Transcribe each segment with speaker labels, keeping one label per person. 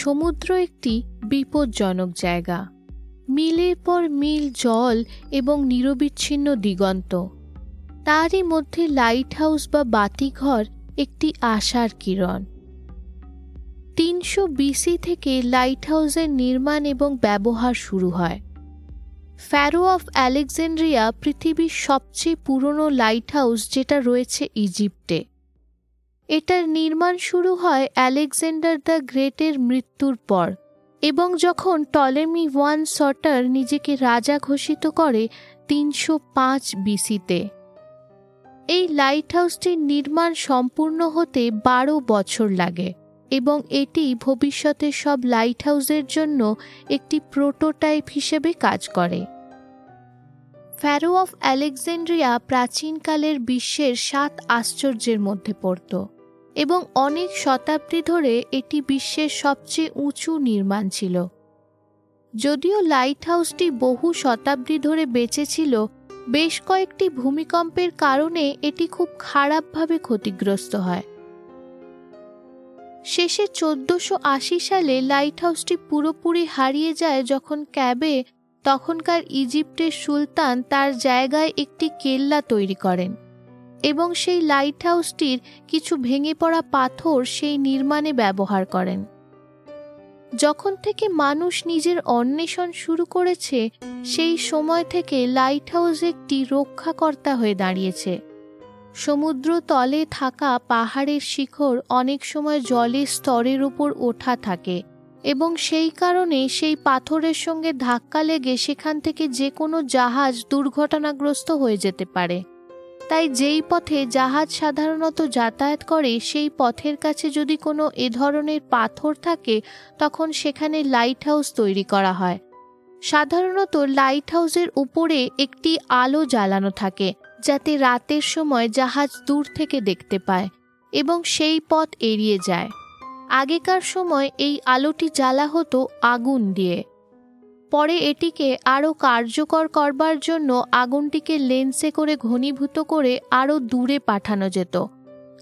Speaker 1: সমুদ্র একটি বিপজ্জনক জায়গা। মিলের পর মিল, জল এবং নিরবিচ্ছিন্ন দিগন্ত। তারই মধ্যে লাইট হাউস বা বাতিঘর একটি আশার কিরণ। তিনশো বিসি থেকে লাইট হাউসের নির্মাণ এবং ব্যবহার শুরু হয়। ফ্যারো অফ আলেকজান্ড্রিয়া পৃথিবীর সবচেয়ে পুরনো লাইট হাউস যেটা রয়েছে ইজিপ্টে। এটার নির্মাণ শুরু হয় আলেকজান্ডার দ্য গ্রেটের মৃত্যুর পর এবং যখন টলেমি ওয়ান সটার নিজেকে রাজা ঘোষিত করে তিনশো পাঁচ বিসিতে। এই লাইট হাউসটির নির্মাণ সম্পূর্ণ হতে বারো বছর লাগে এবং এটি ভবিষ্যতে সব লাইট হাউসের জন্য একটি প্রোটোটাইপ হিসেবে কাজ করে। ফ্যারো অফ আলেকজান্ড্রিয়া প্রাচীনকালের বিশ্বের সাত আশ্চর্যের মধ্যে পড়ত। এবং অনেক শতাব্দী ধরে এটি বিশ্বের সবচেয়ে উঁচু নির্মাণ ছিল। যদিও লাইট হাউসটি বহু শতাব্দী ধরে বেঁচে ছিল, বেশ কয়েকটি ভূমিকম্পের কারণে এটি খুব খারাপভাবে ক্ষতিগ্রস্ত হয়। শেষে চোদ্দশো আশি সালে লাইট হাউসটি পুরোপুরি হারিয়ে যায় যখন ক্যাবে, তখনকার ইজিপ্টের সুলতান তার জায়গায় একটি কেল্লা তৈরি করেন। এবং সেই লাইট হাউসটির কিছু ভেঙে পড়া পাথর সেই নির্মাণে ব্যবহার করেন। যখন থেকে মানুষ নিজের অন্বেষণ শুরু করেছে, সেই সময় থেকে লাইট হাউস একটি রক্ষাকর্তা হয়ে দাঁড়িয়েছে। সমুদ্র তলে থাকা পাহাড়ের শিখর অনেক সময় জলের স্তরের উপর ওঠা থাকে এবং সেই কারণে সেই পাথরের সঙ্গে ধাক্কা লেগে সেখান থেকে যে কোনো জাহাজ দুর্ঘটনাগ্রস্ত হয়ে যেতে পারে। তাই যেই পথে জাহাজ সাধারণত যাতায়াত করে, সেই পথের কাছে যদি কোনো এ ধরনের পাথর থাকে, তখন সেখানে লাইট হাউস তৈরি করা হয়। সাধারণত লাইট হাউসের উপরে একটি আলো জ্বালানো থাকে, যাতে রাতের সময় জাহাজ দূর থেকে দেখতে পায় এবং সেই পথ এড়িয়ে যায়। আগেকার সময় এই আলোটি জ্বালা হতো আগুন দিয়ে। পরে এটিকে আরও কার্যকর করবার জন্য আগুনটিকে লেন্সে করে ঘনীভূত করে আরও দূরে পাঠানো যেত।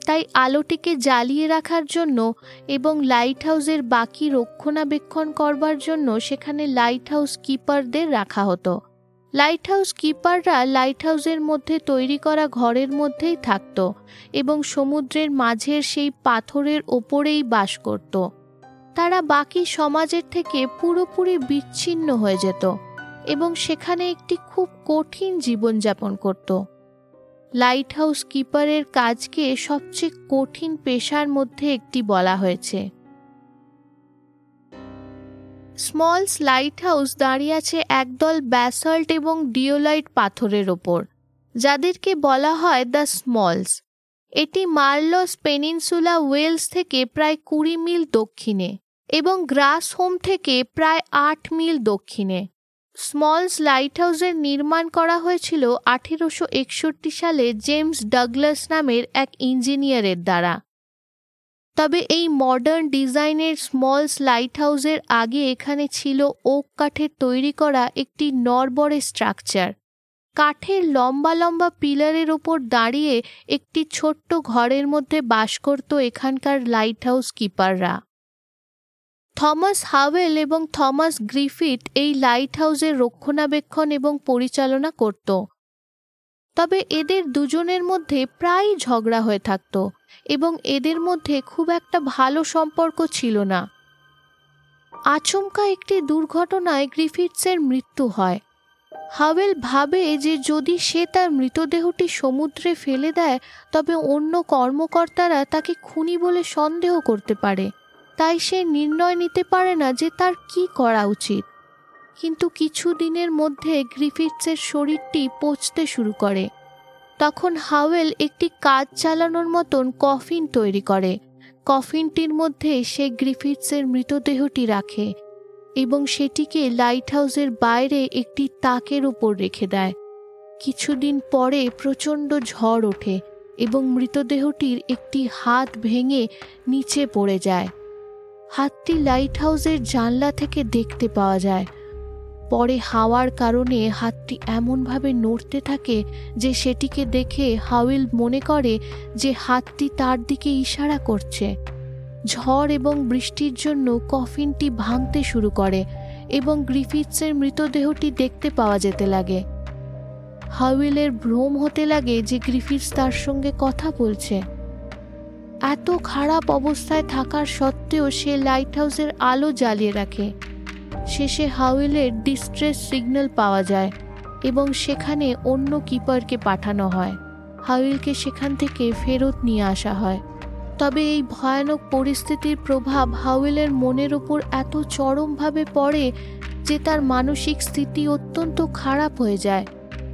Speaker 1: তাই আলোটিকে জ্বালিয়ে রাখার জন্য এবং লাইট হাউসের বাকি রক্ষণাবেক্ষণ করবার জন্য সেখানে লাইট হাউস কিপারদের রাখা হতো। লাইট হাউস কিপাররা লাইট হাউসের মধ্যে তৈরি করা ঘরের মধ্যেই থাকত এবং সমুদ্রের মাঝের সেই পাথরের ওপরেই বাস করত। তারা বাকি সমাজের থেকে পুরোপুরি বিচ্ছিন্ন হয়ে যেত এবং সেখানে একটি খুব কঠিন জীবনযাপন করত। লাইট হাউস কিপারের কাজকে সবচেয়ে কঠিন পেশার মধ্যে একটি বলা হয়েছে। স্মলস লাইট হাউস দাঁড়িয়ে আছে একদল ব্যাসল্ট এবং ডিওলাইট পাথরের ওপর, যাদেরকে বলা হয় দ্য স্মলস এটি মার্লস পেনিনসুলা ওয়েলস থেকে প্রায় কুড়ি মিল দক্ষিণে। এবং গ্রাস হোম থেকে প্রায় আট মিল দক্ষিণে। স্মলস লাইট হাউসের নির্মাণ করা হয়েছিল আঠেরোশো একষট্টি সালে জেমস ডাগলাস নামের এক ইঞ্জিনিয়ারের দ্বারা। তবে এই মডার্ন ডিজাইনের স্মলস লাইট হাউসের আগে এখানে ছিল ওক কাঠের তৈরি করা একটি নরবরে স্ট্রাকচার। কাঠের লম্বা লম্বা পিলারের ওপর দাঁড়িয়ে একটি ছোট্ট ঘরের মধ্যে বাস করত এখানকার লাইট হাউস কিপাররা। থমাস হাওয়েল এবং থমাস গ্রিফিট এই লাইট হাউসের রক্ষণাবেক্ষণ এবং পরিচালনা করত। তবে এদের দুজনের মধ্যে প্রায়ই ঝগড়া হয়ে থাকত এবং এদের মধ্যে খুব একটা ভালো সম্পর্ক ছিল না। আচমকা একটি দুর্ঘটনায় গ্রিফিটসের মৃত্যু হয়। হাওয়েল ভাবে যে যদি সে তার মৃতদেহটি সমুদ্রে ফেলে দেয়, তবে অন্য কর্মকর্তারা তাকে খুনি বলে সন্দেহ করতে পারে। তাই সে নির্ণয় নিতে পারে না যে তার কি করা উচিত। কিন্তু কিছু দিনের মধ্যে গ্রিফিটসের শরীরটি পচতে শুরু করে। তখন হাওয়েল একটি কাজ চালানোর মতন কফিন তৈরি করে। কফিনটির মধ্যে সে গ্রিফিটসের মৃতদেহটি রাখে এবং সেটিকে লাইট হাউসের বাইরে একটি তাকের উপর রেখে দেয়। কিছুদিন পরে প্রচণ্ড ঝড় ওঠে এবং মৃতদেহটির একটি হাত ভেঙে নিচে পড়ে যায়। হাতটি লাইট হাউসের জানলা থেকে দেখতে পাওয়া যায়। পরে হাওয়ার কারণে হাতটি এমনভাবে নড়তে থাকে যে সেটিকে দেখে হাউইল মনে করে যে হাতটি তার দিকে ইশারা করছে। ঝড় এবং বৃষ্টির জন্য কফিনটি ভাঙতে শুরু করে এবং গ্রিফিথসের মৃতদেহটি দেখতে পাওয়া যেতে লাগে। হাউইলের ভ্রম হতে লাগে যে গ্রিফিথস তার সঙ্গে কথা বলছে। এত খারাপ অবস্থায় থাকার সত্ত্বেও সে লাইট হাউসের আলো জ্বালিয়ে রাখে। শেষে হাউইলের ডিস্ট্রেস সিগন্যাল পাওয়া যায় এবং সেখানে অন্য কিপারকে পাঠানো হয়। হাউইলকে সেখান থেকে ফেরত নিয়ে আসা হয়। তবে এই ভয়ানক পরিস্থিতির প্রভাব হাউয়েলের মনের ওপর এত চরমভাবে পড়ে যে তার মানসিক স্থিতি অত্যন্ত খারাপ হয়ে যায়।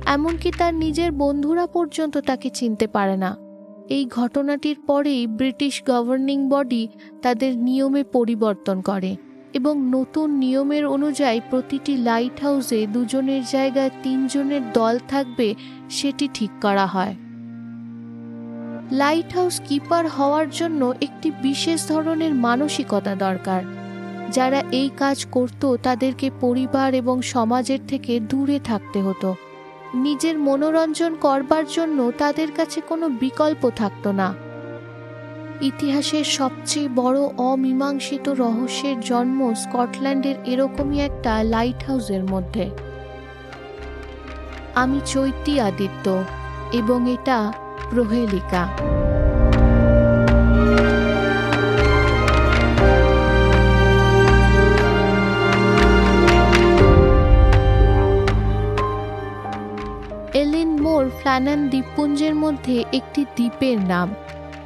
Speaker 1: এমনকি তার নিজের বন্ধুরা পর্যন্ত তাকে চিনতে পারে না। এই ঘটনাটির পরেই ব্রিটিশ গভর্নিং বডি তাদের নিয়মে পরিবর্তন করে এবং নতুন নিয়মের অনুযায়ী প্রতিটি লাইট হাউসে দুজনের জায়গায় তিনজনের দল থাকবে, সেটি ঠিক করা হয়। লাইট হাউস কিপার হওয়ার জন্য একটি বিশেষ ধরনের মানসিকতা দরকার। যারা এই কাজ করত, তাদেরকে পরিবার এবং সমাজের থেকে দূরে থাকতে হতো। নিজের মনোরঞ্জন করবার জন্য তাদের কাছে কোনো বিকল্প থাকত না। ইতিহাসের সবচেয়ে বড় অমীমাংসিত রহস্যের জন্ম স্কটল্যান্ডের এরকমই একটা লাইট হাউসের মধ্যে। আমি চৈতি আদিত্য এবং এটা প্রহেলিকা। ফ্ল্যানান দ্বীপপুঞ্জের মধ্যে একটি দ্বীপের নাম।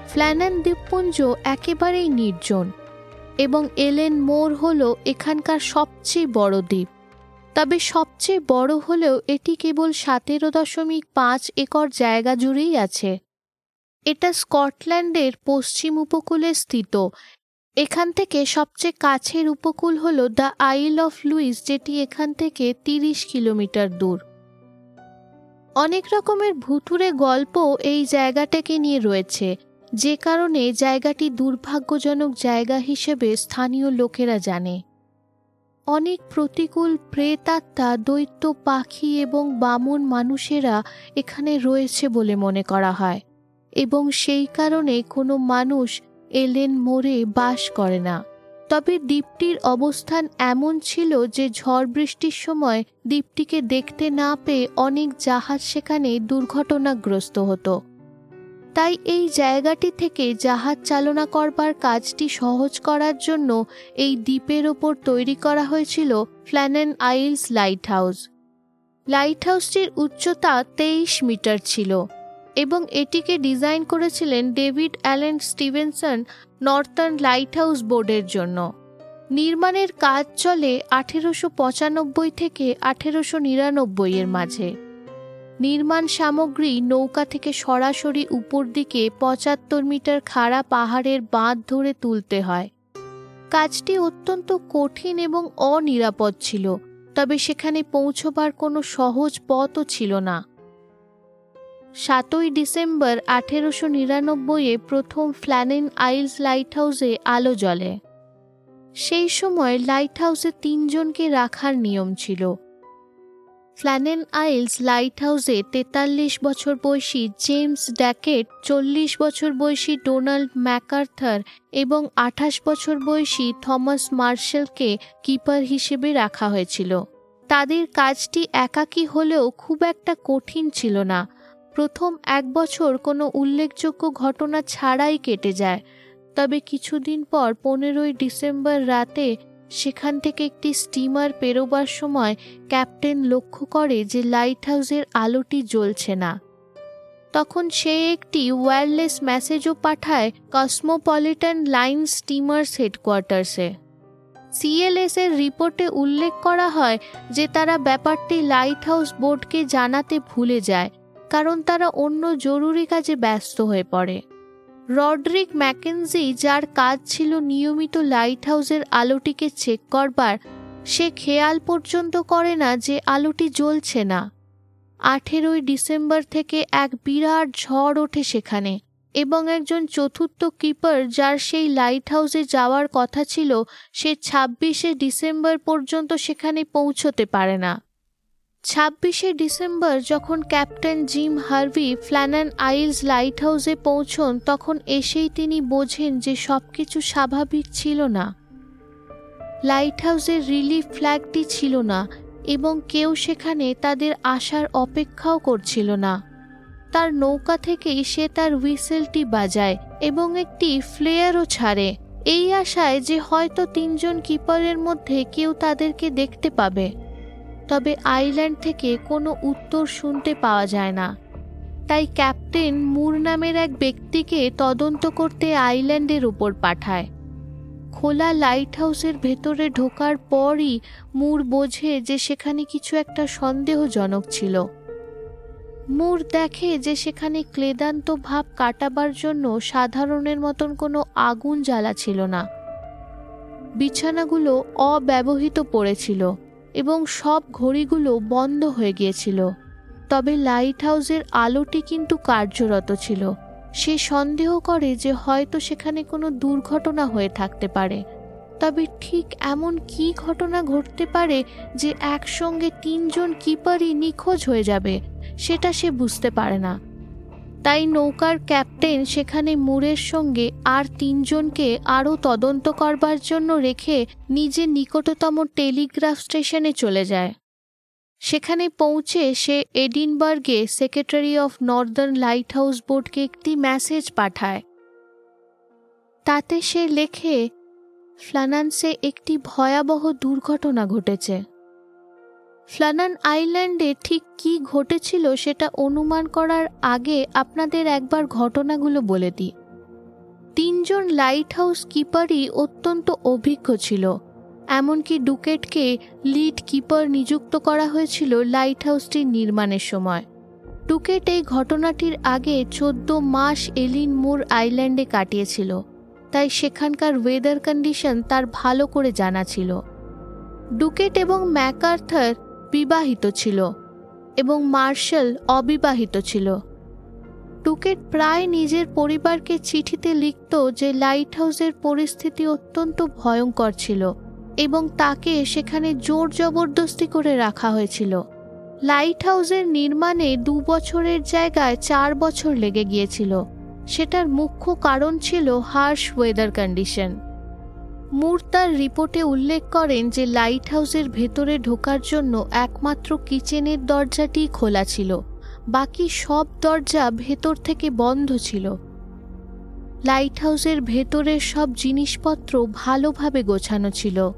Speaker 1: ফ্ল্যানান দ্বীপপুঞ্জ একেবারেই নির্জন এবং এলেন মোর হল এখানকার সবচেয়ে বড় দ্বীপ। তবে সবচেয়ে বড় হলেও এটি কেবল সতেরো দশমিক পাঁচ একর জায়গা জুড়েই আছে। এটা স্কটল্যান্ডের পশ্চিম উপকূলে স্থিত। এখান থেকে সবচেয়ে কাছের উপকূল হল দ্য আইল অফ লুইস, যেটি এখান থেকে তিরিশ কিলোমিটার দূর। অনেক রকমের ভুতুরে গল্প এই জায়গাটাকে নিয়ে রয়েছে। যে কারণে জায়গাটি দুর্ভাগ্যজনক জায়গা হিসেবে স্থানীয় লোকেরা জানে। অনেক প্রতিকূল প্রেতাত্মা, দৈত্য পাখি এবং বামন মানুষেরা এখানে রয়েছে বলে মনে করা হয়। এবং সেই কারণে কোনো মানুষ এলেন মোড়ে বাস করে না। তবে দ্বীপটির অবস্থান এমন ছিল যে ঝড় বৃষ্টির সময় দ্বীপটিকে দেখতে না পেয়ে অনেক জাহাজ সেখানে দুর্ঘটনাগ্রস্ত হতো। তাই এই জায়গাটি থেকে জাহাজ চালনা করবার কাজটি সহজ করার জন্য এই দ্বীপের ওপর তৈরি করা হয়েছিল ফ্ল্যানেন আইলস লাইট হাউস লাইট হাউসটির উচ্চতা তেইশ মিটার ছিল। এবং এটিকে ডিজাইন করেছিলেন David Alan Stevenson Northern lighthouse বোর্ডের জন্য। নির্মাণের কাজ চলে আঠেরোশো পঁচানব্বই থেকে আঠেরোশো নিরানব্বই এর মাঝে। নির্মাণ সামগ্রী নৌকা থেকে সরাসরি উপর দিকে পঁচাত্তর মিটার খাড়া পাহাড়ের বাঁধ ধরে তুলতে হয়। কাজটি অত্যন্ত কঠিন এবং অনিরাপদ ছিল, তবে সেখানে পৌঁছবার কোনো সহজ পথও ছিল না। সাতই ডিসেম্বর আঠেরোশো নিরানব্বইয়ে প্রথম ফ্ল্যানেন আইলস লাইট হাউসে আলো জ্বলে। সেই সময় লাইট হাউসে তিনজনকে রাখার নিয়ম ছিল। ফ্ল্যানেন আইলস লাইট হাউসে তেতাল্লিশ বছর বয়সী জেমস ড্যাকেট, চল্লিশ বছর বয়সী ডোনাল্ড ম্যাকার্থার এবং আঠাশ বছর বয়সী থমাস মার্শালকে কিপার হিসেবে রাখা হয়েছিল। তাদের কাজটি একাকী হলেও খুব একটা কঠিন ছিল না। প্রথম এক বছর কোনো উল্লেখযোগ্য ঘটনা ছাড়াই কেটে যায়। তবে কিছুদিন পর পনেরোই ডিসেম্বর রাতে সেখান থেকে একটি স্টিমার পেরোবার সময় ক্যাপ্টেন লক্ষ্য করে যে লাইট হাউসের আলোটি জ্বলছে না। তখন সে একটি ওয়্যারলেস মেসেজও পাঠায় কসমোপলিটন লাইন স্টিমার্স হেডকোয়ার্টার্সে। সিএলএস এর রিপোর্টে উল্লেখ করা হয় যে তারা ব্যাপারটি লাইট হাউস বোর্ডকে জানাতে ভুলে যায়। কারণ তারা অন্য জরুরি কাজে ব্যস্ত হয়ে পড়ে। রডরিক ম্যাকেনজি, যার কাজ ছিল নিয়মিত লাইট হাউসের আলোটিকে চেক করবার, সে খেয়াল পর্যন্ত করে না যে আলোটি জ্বলছে না। আঠেরোই ডিসেম্বর থেকে এক বিরাট ঝড় ওঠে সেখানে এবং একজন চতুর্থ কিপার, যার সেই লাইট হাউসে যাওয়ার কথা ছিল, সে ছাব্বিশে ডিসেম্বর পর্যন্ত সেখানে পৌঁছতে পারে না। ছাব্বিশে ডিসেম্বর যখন captain Jim Harvey Flannan Isles light হাউসে পৌঁছন, তখন এসেই তিনি বোঝেন যে সব কিছু স্বাভাবিক ছিল না। লাইট হাউসের রিলিফ ফ্ল্যাগটি ছিল না এবং কেউ সেখানে তাদের আসার অপেক্ষাও করছিল না। তার নৌকা থেকেই সে তার হুইসেলটি বাজায় এবং একটি ফ্লেয়ারও ছাড়ে। এই আশায় যে হয়তো তিনজন কিপারের মধ্যে কেউ তাদেরকে দেখতে পাবে। তবে আইল্যান্ড থেকে কোনো উত্তর শুনতে পাওয়া যায় না। তাই ক্যাপ্টেন মুর নামের এক ব্যক্তিকে তদন্ত করতে আইল্যান্ডের উপর পাঠায়। খোলা লাইট হাউসের ভেতরে ঢোকার পরই মুর বোঝে যে সেখানে কিছু একটা সন্দেহজনক ছিল। মুর দেখে যে সেখানে ক্লেদান্ত ভাব কাটাবার জন্য সাধারণের মতন কোনো আগুন জ্বালা ছিল না। বিছানাগুলো অব্যবহৃত পড়েছিল। এবং সব ঘড়িগুলো বন্ধ হয়ে গিয়েছিল। তবে লাইট হাউসের আলোটি কিন্তু কার্যরত ছিল। সে সন্দেহ করে যে হয়তো সেখানে কোনো দুর্ঘটনা হয়ে থাকতে পারে। তবে ঠিক এমন কি ঘটনা ঘটতে পারে যে একসঙ্গে তিনজন কিপারই নিখোঁজ হয়ে যাবে, সেটা সে বুঝতে পারে না। তাই নৌকার ক্যাপ্টেন সেখানে মুরের সঙ্গে আর তিনজনকে আরও তদন্ত করবার জন্য রেখে নিজে নিকটতম টেলিগ্রাফ স্টেশনে চলে যায়। সেখানে পৌঁছে সে এডিনবার্গে secretary of Northern light house বোর্ডকে একটি মেসেজ পাঠায়। তাতে সে লেখে, ফ্লানান্সে একটি ভয়াবহ দুর্ঘটনা ঘটেছে। ফ্লানান আইল্যান্ডে ঠিক কি ঘটেছিল সেটা অনুমান করার আগে আপনাদের একবার ঘটনাগুলো বলে দিই। তিনজন লাইট হাউস কিপারই অত্যন্ত অভিজ্ঞ ছিল। এমনকি ডুকেটকে লিড কিপার নিযুক্ত করা হয়েছিল লাইট হাউসটির নির্মাণের সময়। ডুকেট এই ঘটনাটির আগে চোদ্দ মাস এলিন মুর আইল্যান্ডে কাটিয়েছিল, তাই সেখানকার ওয়েদার কন্ডিশন তার ভালো করে জানা ছিল। ডুকেট এবং ম্যাকার্থার বিবাহিত ছিল এবং মার্শাল অবিবাহিত ছিল। টুকেট প্রায় নিজের পরিবারকে চিঠিতে লিখত যে লাইট হাউসের পরিস্থিতি অত্যন্ত ভয়ঙ্কর ছিল এবং তাকে সেখানে জোর জবরদস্তি করে রাখা হয়েছিল। লাইট হাউসের নির্মাণে দু বছরের জায়গায় চার বছর লেগে গিয়েছিল। সেটার মুখ্য কারণ ছিল হার্শ ওয়েদার কন্ডিশন। মুর তার রিপোর্টে উল্লেখ করেন যে লাইট হাউসের ভেতরে ঢোকার জন্য একমাত্র কিচেনের দরজাটি খোলা ছিল। বাকি সব দরজা ভেতর থেকে বন্ধ ছিল। লাইট হাউসের ভেতরের সব জিনিসপত্র ভালোভাবে গোছানো ছিল।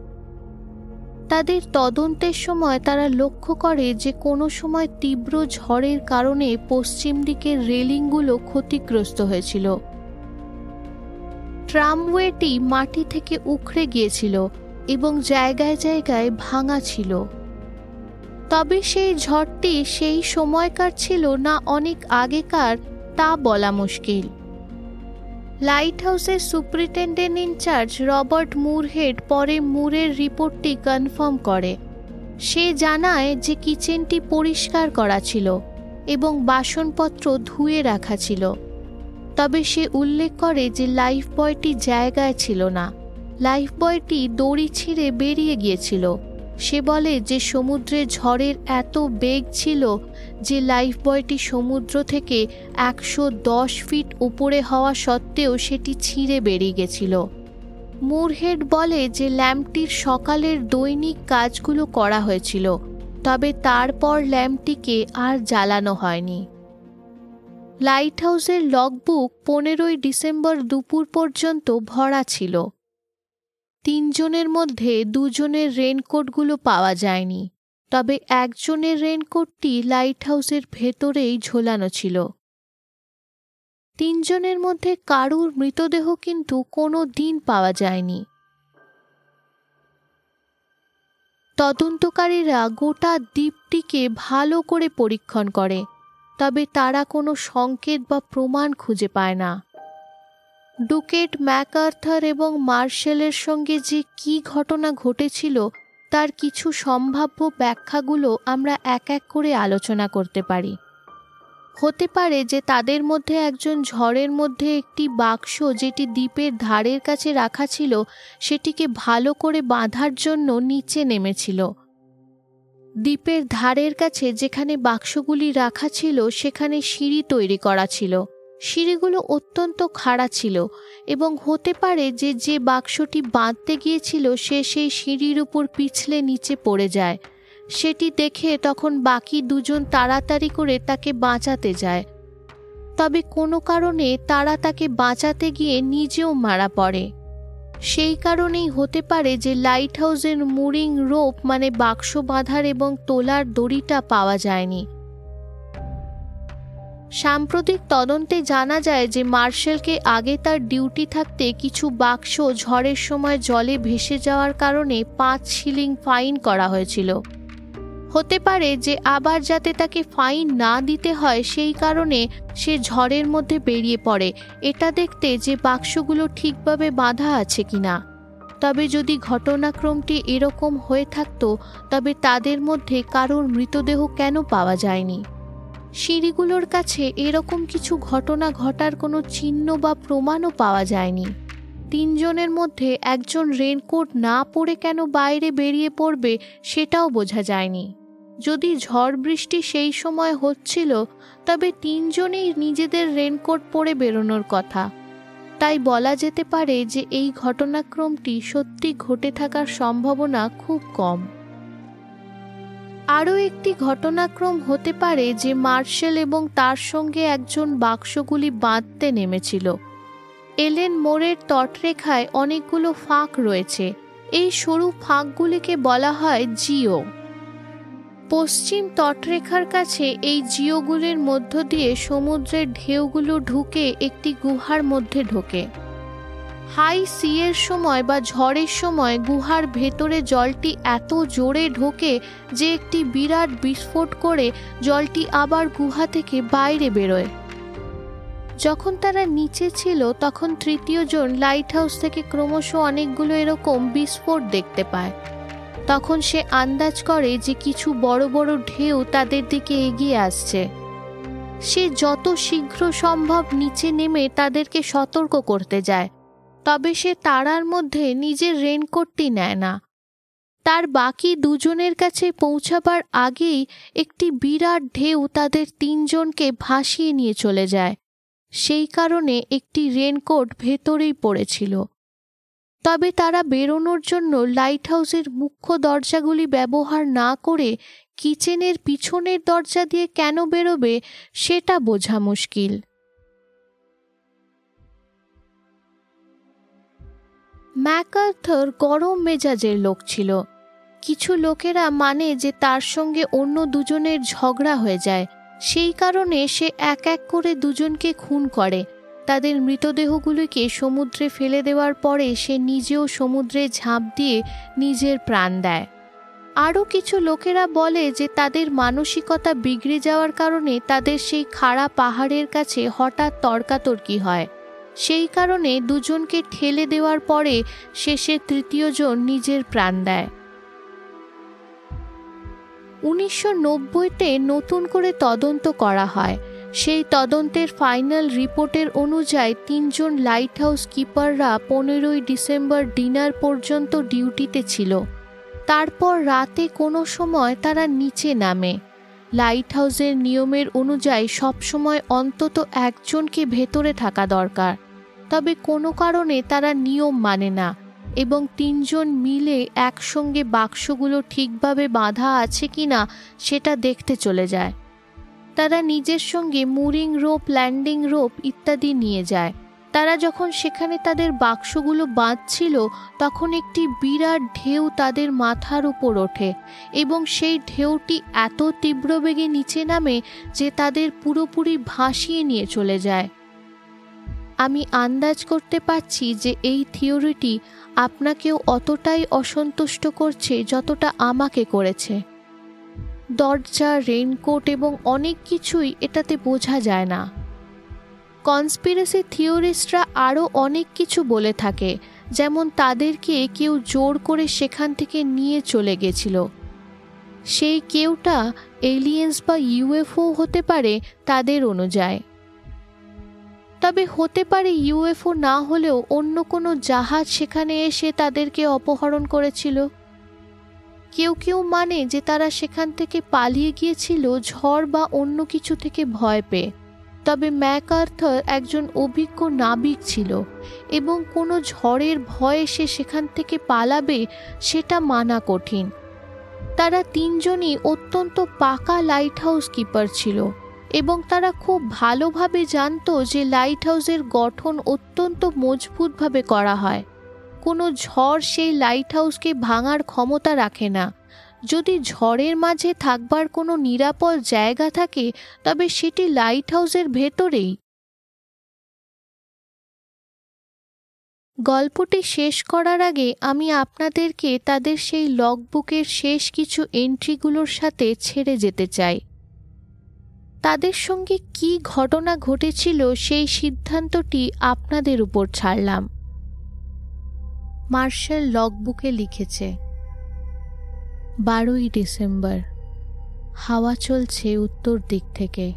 Speaker 1: তাদের তদন্তের সময় তারা লক্ষ্য করে যে কোনো সময় তীব্র ঝড়ের কারণে পশ্চিম দিকের রেলিংগুলো ক্ষতিগ্রস্ত হয়েছিল। ট্রামওয়েটি মাটি থেকে উখড়ে গিয়েছিল এবং জায়গায় জায়গায় ভাঙা ছিল। তবে সেই ঝড়টি সেই সময়কার ছিল না অনেক আগেকার, তা বলা মুশকিল। লাইট হাউসের সুপ্রিটেন্ডেন্ট ইনচার্জ রবার্ট মুরহেড পরে মুরের রিপোর্টটি কনফার্ম করে। সে জানায় যে কিচেনটি পরিষ্কার করা ছিল এবং বাসনপত্র ধুয়ে রাখা ছিল। তবে সে উল্লেখ করে যে লাইফ বয়টি জায়গায় ছিল না। লাইফ বয়টি দড়ি ছিঁড়ে বেরিয়ে গিয়েছিল। সে বলে যে সমুদ্রে ঝড়ের এত বেগ ছিল যে লাইফ বয়টি সমুদ্র থেকে একশো দশ ফিট উপরে হওয়া সত্ত্বেও সেটি ছিঁড়ে বেরিয়ে গেছিল। মুরহেড বলে যে ল্যাম্পটির সকালের দৈনিক কাজগুলো করা হয়েছিল, তবে তারপর ল্যাম্পটিকে আর জ্বালানো হয়নি। লাইট হাউসের লগবুক পনেরোই ডিসেম্বর দুপুর পর্যন্ত ভরা ছিল। তিনজনের মধ্যে দুজনের রেনকোটগুলো পাওয়া যায়নি, তবে একজনের রেনকোটটি লাইট হাউসের ভেতরেই ঝোলানো ছিল। তিনজনের মধ্যে কারুর মৃতদেহ কিন্তু কোনো দিন পাওয়া যায়নি। তদন্তকারীরা গোটা দ্বীপটিকে ভালো করে পরীক্ষণ করে তবে তারা কোনো সংকেত বা প্রমাণ খুঁজে পায় না। ডুকেট ম্যাকআর্থার এবং মার্শেলের সঙ্গে যে কি ঘটনা ঘটেছিল, তার কিছু সম্ভাব্য ব্যাখ্যাগুলো আমরা এক এক করে আলোচনা করতে পারি। হতে পারে যে তাদের মধ্যে একজন ঝড়ের মধ্যে একটি বাক্স যেটি দ্বীপের ধারের কাছে রাখা ছিল, সেটিকে ভালো করে বাঁধার জন্য নিচে নেমেছিল। দ্বীপের ধারের কাছে যেখানে বাক্সগুলি রাখা ছিল, সেখানে সিঁড়ি তৈরি করা ছিল। সিঁড়িগুলো অত্যন্ত খাড়া ছিল এবং হতে পারে যে যে বাক্সটি বাঁধতে গিয়েছিল, সে সেই সিঁড়ির উপর পিছলে নিচে পড়ে যায়। সেটি দেখে তখন বাকি দুজন তাড়াতাড়ি করে তাকে বাঁচাতে যায়। তবে কোনো কারণে তারা তাকে বাঁচাতে গিয়ে নিজেও মারা পড়ে। সেই কারণেই হতে পারে যে লাইট হাউসের মুরিং রোপ মানে বাক্স বাঁধার এবং তোলার দড়িটা পাওয়া যায়নি। সাম্প্রতিক তদন্তে জানা যায় যে মার্শালকে আগে তার ডিউটি থাকতে কিছু বাক্স ঝড়ের সময় জলে ভেসে যাওয়ার কারণে পাঁচ শিলিং ফাইন করা হয়েছিল। হতে পারে যে আবার যাতে তাকে ফাইন না দিতে হয়, সেই কারণে সে ঝড়ের মধ্যে বেরিয়ে পড়ে। এটা দেখতে যে বাক্সগুলো ঠিকভাবে বাঁধা আছে কিনা। তবে যদি ঘটনাক্রমটি এরকম হয়ে থাকতো, তবে তাদের মধ্যে কারোর মৃতদেহ কেন পাওয়া যায়নি? সিঁড়িগুলোর কাছে এরকম কিছু ঘটনা ঘটার কোনো চিহ্ন বা প্রমাণও পাওয়া যায়নি। তিনজনের মধ্যে একজন রেনকোট না পরে কেন বাইরে বেরিয়ে পড়বে, সেটাও বোঝা যায়নি। যদি ঝড় বৃষ্টি সেই সময় হচ্ছিল, তবে তিনজনেই নিজেদের রেনকোট পরে বেরোনোর কথা। তাই বলা যেতে পারে যে এই ঘটনাক্রমটি সত্যি ঘটে থাকার সম্ভাবনা খুব কম। আরও একটি ঘটনাক্রম হতে পারে যে মার্শাল এবং তার সঙ্গে একজন বাক্সগুলি বাঁধতে নেমেছিল। এলেন মোড়ের তটরেখায় অনেকগুলো ফাঁক রয়েছে। এই সরু ফাঁকগুলিকে বলা হয় জিও। পশ্চিম তটরেখার কাছে এই জিওগুলির মধ্য দিয়ে সমুদ্রের ঢেউগুলো ঢুকে একটি গুহার মধ্যে ঢোকে। হাই সিয়ের সময় বা ঝড়ের সময় গুহার ভেতরে জলটি এত জোরে ঢোকে যে একটি বিরাট বিস্ফোট করে জলটি আবার গুহা থেকে বাইরে বেরোয়। যখন তারা নিচে ছিল, তখন তৃতীয় জন লাইট হাউস থেকে ক্রমশ অনেকগুলো এরকম বিস্ফোট দেখতে পায়। তখন সে আন্দাজ করে যে কিছু বড় বড় ঢেউ তাদের দিকে এগিয়ে আসছে। সে যত শীঘ্র সম্ভব নিচে নেমে তাদেরকে সতর্ক করতে যায়, তবে সে তারার মধ্যে নিজের রেনকোটটি নেয় না। তার বাকি দুজনের কাছে পৌঁছাবার আগেই একটি বিরাট ঢেউ তাদের তিনজনকে ভাসিয়ে নিয়ে চলে যায়। সেই কারণে একটি রেনকোট ভেতরেই পড়েছিল। তবে তারা বেরোনোর জন্য লাইট হাউসের মুখ্য দরজাগুলি ব্যবহার না করে কিচেনের পিছনের দরজা দিয়ে কেন বেরোবে সেটা বোঝা মুশকিল। ম্যাকার্থর গরম মেজাজের লোক ছিল। কিছু লোকেরা মানে যে তার সঙ্গে অন্য দুজনের ঝগড়া হয়ে যায়। সেই কারণে সে এক এক করে দুজনকে খুন করে। তাদের মৃতদেহগুলিকে সমুদ্রে ফেলে দেওয়ার পরে সে নিজেও সমুদ্রে ঝাঁপ দিয়ে নিজের প্রাণ দেয়। আরও কিছু লোকেরা বলে যে তাদের মানসিকতা বিগড়ে যাওয়ার কারণে তাদের সেই খাড়া পাহাড়ের কাছে হঠাৎ তর্কাতর্কি হয়। সেই কারণে দুজনকে ঠেলে দেওয়ার পরে শেষে তৃতীয়জন নিজের প্রাণ দেয়। উনিশশো নব্বইতে নতুন করে তদন্ত করা হয়। সেই তদন্তের ফাইনাল রিপোর্টের অনুযায়ী তিনজন লাইট হাউস কিপাররা পনেরোই ডিসেম্বর ডিনার পর্যন্ত ডিউটিতে ছিল। তারপর রাতে কোনো সময় তারা নিচে নামে। লাইট হাউসের নিয়মের অনুযায়ী সবসময় অন্তত একজনকে ভেতরে থাকা দরকার। তবে কোনো কারণে তারা নিয়ম মানে না এবং তিনজন মিলে একসঙ্গে বাক্সগুলো ঠিকভাবে বাঁধা আছে কিনা সেটা দেখতে চলে যায়। তারা নিজের সঙ্গে মুরিং রোপ, ল্যান্ডিং রোপ ইত্যাদি নিয়ে যায়। তারা যখন সেখানে তাদের বাক্সগুলো বাঁধছিল, তখন একটি বিরাট ঢেউ তাদের মাথার উপর ওঠে এবং সেই ঢেউটি এত তীব্র বেগে নিচে নামে যে তাদের পুরোপুরি ভাসিয়ে নিয়ে চলে যায়। আমি আন্দাজ করতে পারছি যে এই থিওরিটি আপনাকেও অতটাই অসন্তুষ্ট করছে যতটা আমাকে করেছে। দরজা রেইনকোট এবং অনেক কিছুই এটাতে বোঝা যায় না। কনস্পিরেসি থিওরিস্টরা আরও অনেক কিছু বলে থাকে, যেমন তাদেরকে কেউ জোর করে সেখান থেকে নিয়ে চলে গেছিল। সেই কেউটা এলিয়েন্স বা ইউএফও হতে পারে তাদের অনুযায়ী। তবে হতে পারে ইউএফও না হলেও অন্য কোনো জাহাজ সেখানে এসে তাদেরকে অপহরণ করেছিল। কেউ কেউ মানে যে তারা সেখান থেকে পালিয়ে গিয়েছিল ঝড় বা অন্য কিছু থেকে ভয় পেয়ে। তবে ম্যাকআর্থার একজন অভিজ্ঞ নাবিক ছিল এবং কোনো ঝড়ের ভয়ে সে সেখান থেকে পালাবে সেটা মানা কঠিন। তারা তিনজনই অত্যন্ত পাকা লাইট হাউস কিপার ছিল এবং তারা খুব ভালোভাবে জানতো যে লাইট হাউসের গঠন অত্যন্ত মজবুতভাবে করা হয়। কোনো ঝড় সেই লাইট হাউসকে ভাঙার ক্ষমতা রাখে না। যদি ঝড়ের মাঝে থাকবার কোনো নিরাপদ জায়গা থাকে, তবে সেটি লাইট হাউসের ভেতরেই। গল্পটি শেষ করার আগে আমি আপনাদেরকে তাদের সেই লগবুকের শেষ কিছু এন্ট্রিগুলোর সাথে ছেড়ে যেতে চাই। তাদের সঙ্গে কি ঘটনা ঘটেছিল সেই সিদ্ধান্তটি আপনাদের উপর ছাড়লাম। মার্শাল লগবুকে লিখেছে, বারোই ডিসেম্বর, হাওয়া চলছে উত্তর দিক থেকে।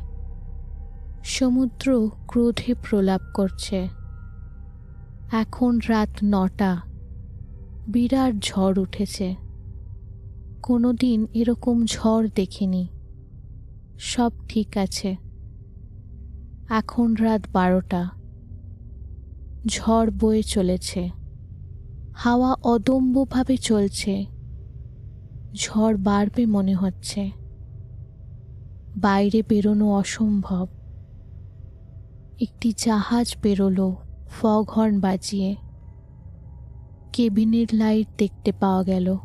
Speaker 1: সমুদ্র ক্রোধে প্রলাপ করছে। এখন রাত নটা, বিরাট ঝড় উঠেছে। কোনো দিন এরকম ঝড় দেখিনি। সব ঠিক আছে। এখন রাত বারোটা, ঝড় বয়ে চলেছে। হাওয়া অদম্যভাবে চলছে। ঝড় বাড়বে মনে হচ্ছে। বাইরে বেরোনো অসম্ভব। একটি জাহাজ বেরোলো, ফগ হর্ন বাজিয়ে। কেবিনের লাইট দেখতে পাওয়া গেল।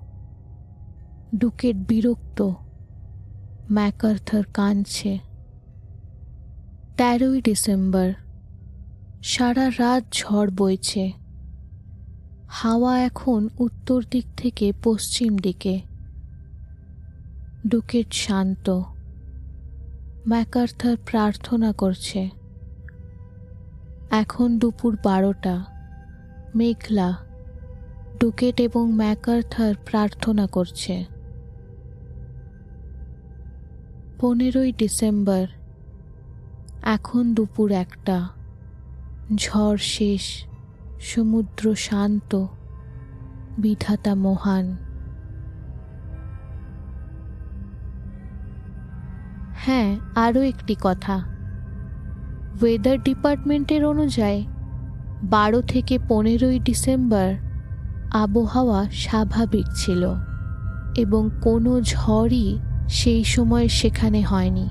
Speaker 1: ডুকেট বিরক্ত। ম্যাকার্থার কাঁদছে। তেরোই ডিসেম্বর। সারা রাত ঝড় বইছে। হাওয়া এখন উত্তর দিক থেকে পশ্চিম দিকে। ডুকেট শান্ত। ম্যাকার্থার প্রার্থনা করছে। এখন দুপুর বারোটা। মেঘলা। ডুকেট এবং ম্যাকার্থার প্রার্থনা করছে। পনেরোই ডিসেম্বর। এখন দুপুর একটা। ঝড় শেষ। সমুদ্র শান্ত, বিধাতা মহান। হ্যাঁ আরও একটি কথা। ওয়েদার ডিপার্টমেন্টের অনুযায়ী বারো থেকে পনেরোই ডিসেম্বর আবহাওয়া স্বাভাবিক ছিল এবং কোনো ঝড়ই সেই সময় সেখানে হয়নি।